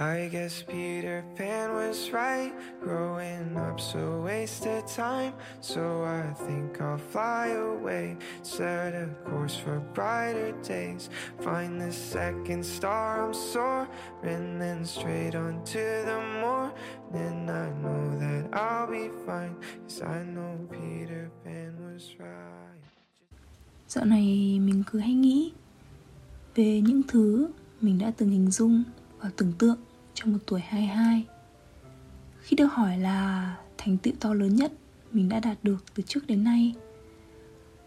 I guess Peter Pan was right, growing up so wasted time. So I think I'll fly away, set a course for brighter days. Find the second star I'm soaring, then straight on to the morning. I know that I'll be fine, cause I know Peter Pan was right. Dạo này mình cứ hay nghĩ về những thứ mình đã từng hình dung và tưởng tượng trong một tuổi 22 Khi được hỏi là thành tựu to lớn nhất mình đã đạt được từ trước đến nay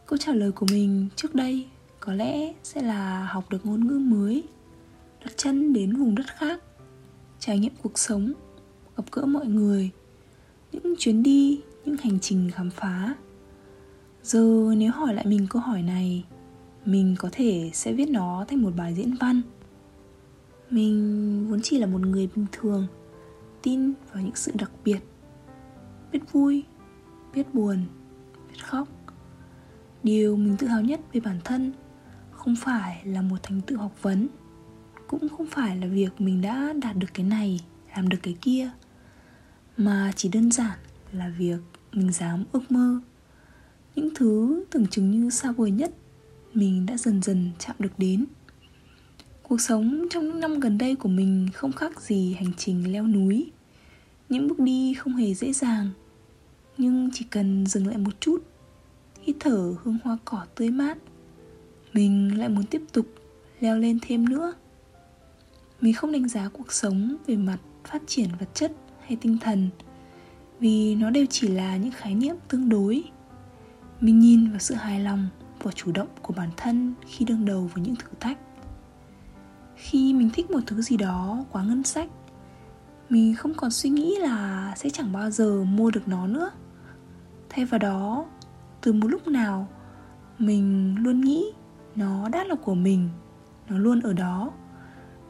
Câu trả lời của mình trước đây có lẽ sẽ là học được ngôn ngữ mới Đặt chân đến vùng đất khác Trải nghiệm cuộc sống Gặp gỡ mọi người Những chuyến đi, những hành trình khám phá. Giờ nếu hỏi lại mình câu hỏi này Mình có thể sẽ viết nó thành một bài diễn văn mình vốn chỉ là một người bình thường, tin vào những sự đặc biệt, biết vui, biết buồn, biết khóc. Điều mình tự hào nhất về bản thân không phải là một thành tựu học vấn, cũng không phải là việc mình đã đạt được cái này, làm được cái kia, mà chỉ đơn giản là việc mình dám ước mơ. Những thứ tưởng chừng như xa vời nhất mình đã dần dần chạm được đến. Cuộc sống trong những năm gần đây của mình không khác gì hành trình leo núi. Những bước đi không hề dễ dàng, Nhưng chỉ cần dừng lại một chút, Hít thở hương hoa cỏ tươi mát, Mình lại muốn tiếp tục leo lên thêm nữa. Mình không đánh giá cuộc sống về mặt phát triển vật chất hay tinh thần, Vì nó đều chỉ là những khái niệm tương đối. Mình nhìn vào sự hài lòng và chủ động của bản thân khi đương đầu với những thử thách khi mình thích một thứ gì đó quá ngân sách, mình không còn suy nghĩ là sẽ chẳng bao giờ mua được nó nữa. Thay vào đó, từ một lúc nào, mình luôn nghĩ nó đã là của mình, nó luôn ở đó.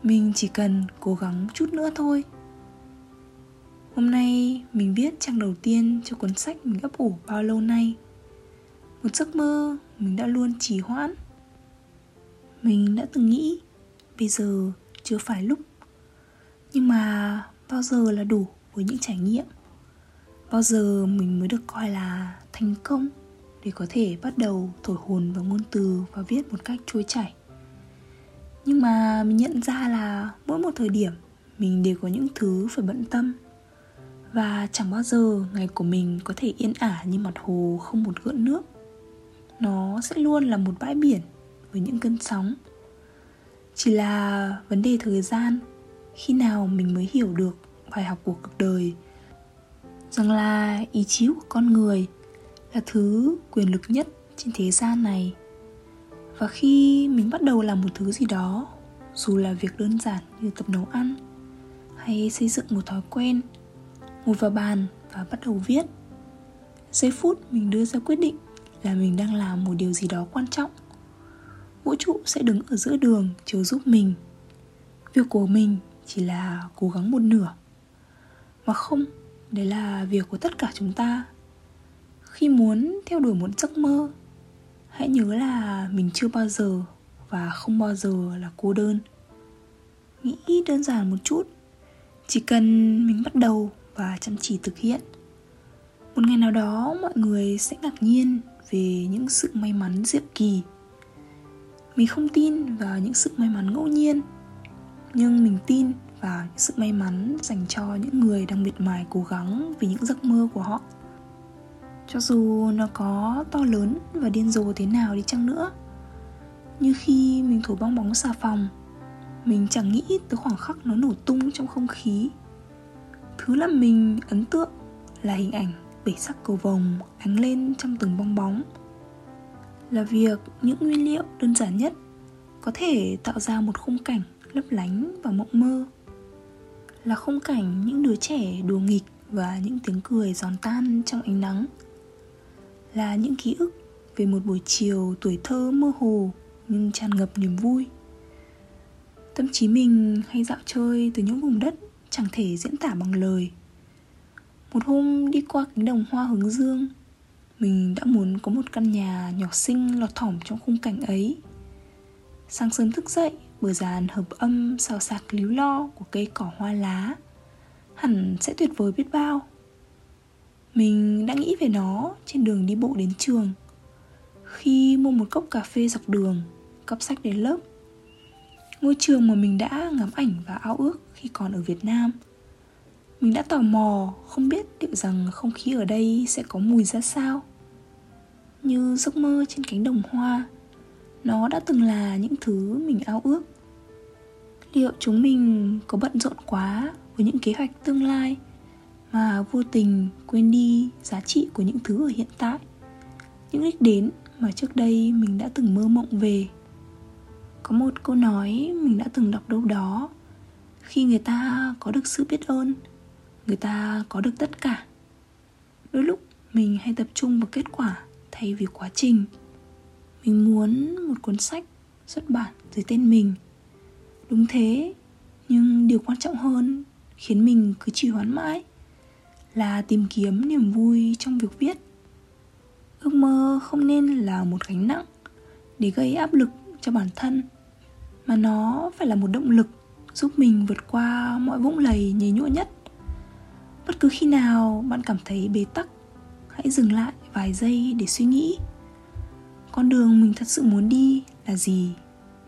Mình chỉ cần cố gắng chút nữa thôi. Hôm nay mình viết trang đầu tiên cho cuốn sách mình ấp ủ bao lâu nay. Một giấc mơ mình đã luôn trì hoãn. Mình đã từng nghĩ bây giờ chưa phải lúc. Nhưng mà bao giờ là đủ với những trải nghiệm? Bao giờ mình mới được coi là thành công để có thể bắt đầu thổi hồn vào ngôn từ và viết một cách trôi chảy? Nhưng mà mình nhận ra là mỗi một thời điểm, mình đều có những thứ phải bận tâm. Và chẳng bao giờ ngày của mình có thể yên ả như mặt hồ không một gợn nước. Nó sẽ luôn là một bãi biển với những cơn sóng chỉ là vấn đề thời gian. Khi nào mình mới hiểu được bài học của cuộc đời? Rằng là ý chí của con người là thứ quyền lực nhất trên thế gian này. Và khi mình bắt đầu làm một thứ gì đó, dù là việc đơn giản như tập nấu ăn hay xây dựng một thói quen, ngồi vào bàn và bắt đầu viết, giây phút mình đưa ra quyết định là mình đang làm một điều gì đó quan trọng vũ trụ sẽ đứng ở giữa đường chiếu giúp mình. Việc của mình chỉ là cố gắng một nửa, mà không, đấy là việc của tất cả chúng ta. Khi muốn theo đuổi một giấc mơ, hãy nhớ là mình chưa bao giờ và không bao giờ là cô đơn. Nghĩ đơn giản một chút, chỉ cần mình bắt đầu và chăm chỉ thực hiện. Một ngày nào đó mọi người sẽ ngạc nhiên về những sự may mắn diệu kỳ mình không tin vào những sự may mắn ngẫu nhiên, nhưng mình tin vào những sự may mắn dành cho những người đang miệt mài cố gắng vì những giấc mơ của họ. Cho dù nó có to lớn và điên rồ thế nào đi chăng nữa như khi mình thổi bong bóng xà phòng, mình chẳng nghĩ tới khoảng khắc nó nổ tung trong không khí. Thứ làm mình ấn tượng là hình ảnh bể sắc cầu vồng ánh lên trong từng bong bóng là việc những nguyên liệu đơn giản nhất có thể tạo ra một khung cảnh lấp lánh và mộng mơ, là khung cảnh những đứa trẻ đùa nghịch và những tiếng cười giòn tan trong ánh nắng, là những ký ức về một buổi chiều tuổi thơ mơ hồ nhưng tràn ngập niềm vui. Tâm trí mình hay dạo chơi từ những vùng đất chẳng thể diễn tả bằng lời. Một hôm đi qua cánh đồng hoa hướng dương mình đã muốn có một căn nhà nhỏ xinh, lọt thỏm trong khung cảnh ấy. Sáng sớm thức dậy, bờ dàn hợp âm xào xạc líu lo của cây cỏ hoa lá. Hẳn sẽ tuyệt vời biết bao. Mình đã nghĩ về nó trên đường đi bộ đến trường. Khi mua một cốc cà phê dọc đường, cắp sách đến lớp. Ngôi trường mà mình đã ngắm ảnh và ao ước khi còn ở việt nam. Mình đã tò mò, không biết liệu rằng không khí ở đây sẽ có mùi ra sao như giấc mơ trên cánh đồng hoa. Nó đã từng là những thứ mình ao ước. Liệu chúng mình có bận rộn quá với những kế hoạch tương lai mà vô tình quên đi giá trị của những thứ ở hiện tại? Những đích đến mà trước đây mình đã từng mơ mộng về. Có một câu nói mình đã từng đọc đâu đó, khi người ta có được sự biết ơn, người ta có được tất cả. Đôi lúc mình hay tập trung vào kết quả thay vì quá trình. Mình muốn một cuốn sách xuất bản dưới tên mình. Đúng thế, nhưng điều quan trọng hơn khiến mình cứ trì hoãn mãi là tìm kiếm niềm vui trong việc viết. Ước mơ không nên là một gánh nặng để gây áp lực cho bản thân, mà nó phải là một động lực giúp mình vượt qua mọi vũng lầy nhầy nhụa nhất. Bất cứ khi nào bạn cảm thấy bế tắc, hãy dừng lại vài giây để suy nghĩ. Con đường mình thật sự muốn đi là gì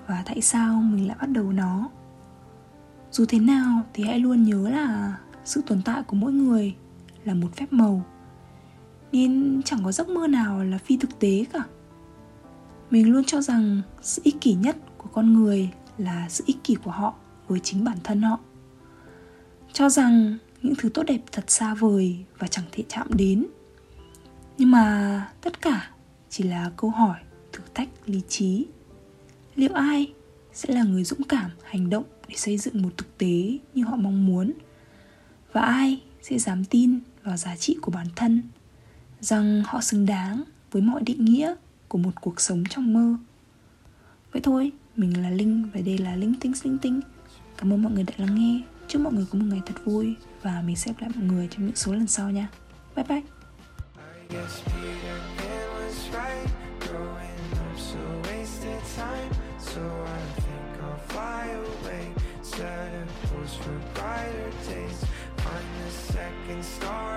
và tại sao mình lại bắt đầu nó? Dù thế nào thì hãy luôn nhớ là sự tồn tại của mỗi người là một phép màu. Nên chẳng có giấc mơ nào là phi thực tế cả. Mình luôn cho rằng sự ích kỷ nhất của con người là sự ích kỷ của họ với chính bản thân họ. Cho rằng những thứ tốt đẹp thật xa vời và chẳng thể chạm đến nhưng mà tất cả chỉ là câu hỏi, thử thách, lý trí. Liệu ai sẽ là người dũng cảm hành động để xây dựng một thực tế như họ mong muốn? Và ai sẽ dám tin vào giá trị của bản thân, rằng họ xứng đáng với mọi định nghĩa của một cuộc sống trong mơ? Vậy thôi, mình là linh và đây là linh tinh linh tinh. Cảm ơn mọi người đã lắng nghe. Chúc mọi người có một ngày thật vui và mình sẽ gặp lại mọi người trong những số lần sau nha. Bye bye. guess Peter Pan was right. Growing up so wasted time. So I think I'll fly away. Set a course for brighter days. Find the second star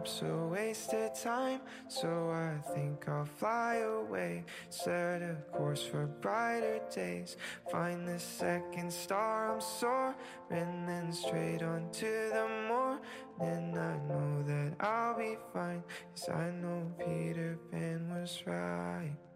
up so wasted time so i think i'll fly away. Set a course for brighter days. Find the second star i'm soaring then straight on to the morning. I know that i'll be fine cause i know peter pan was right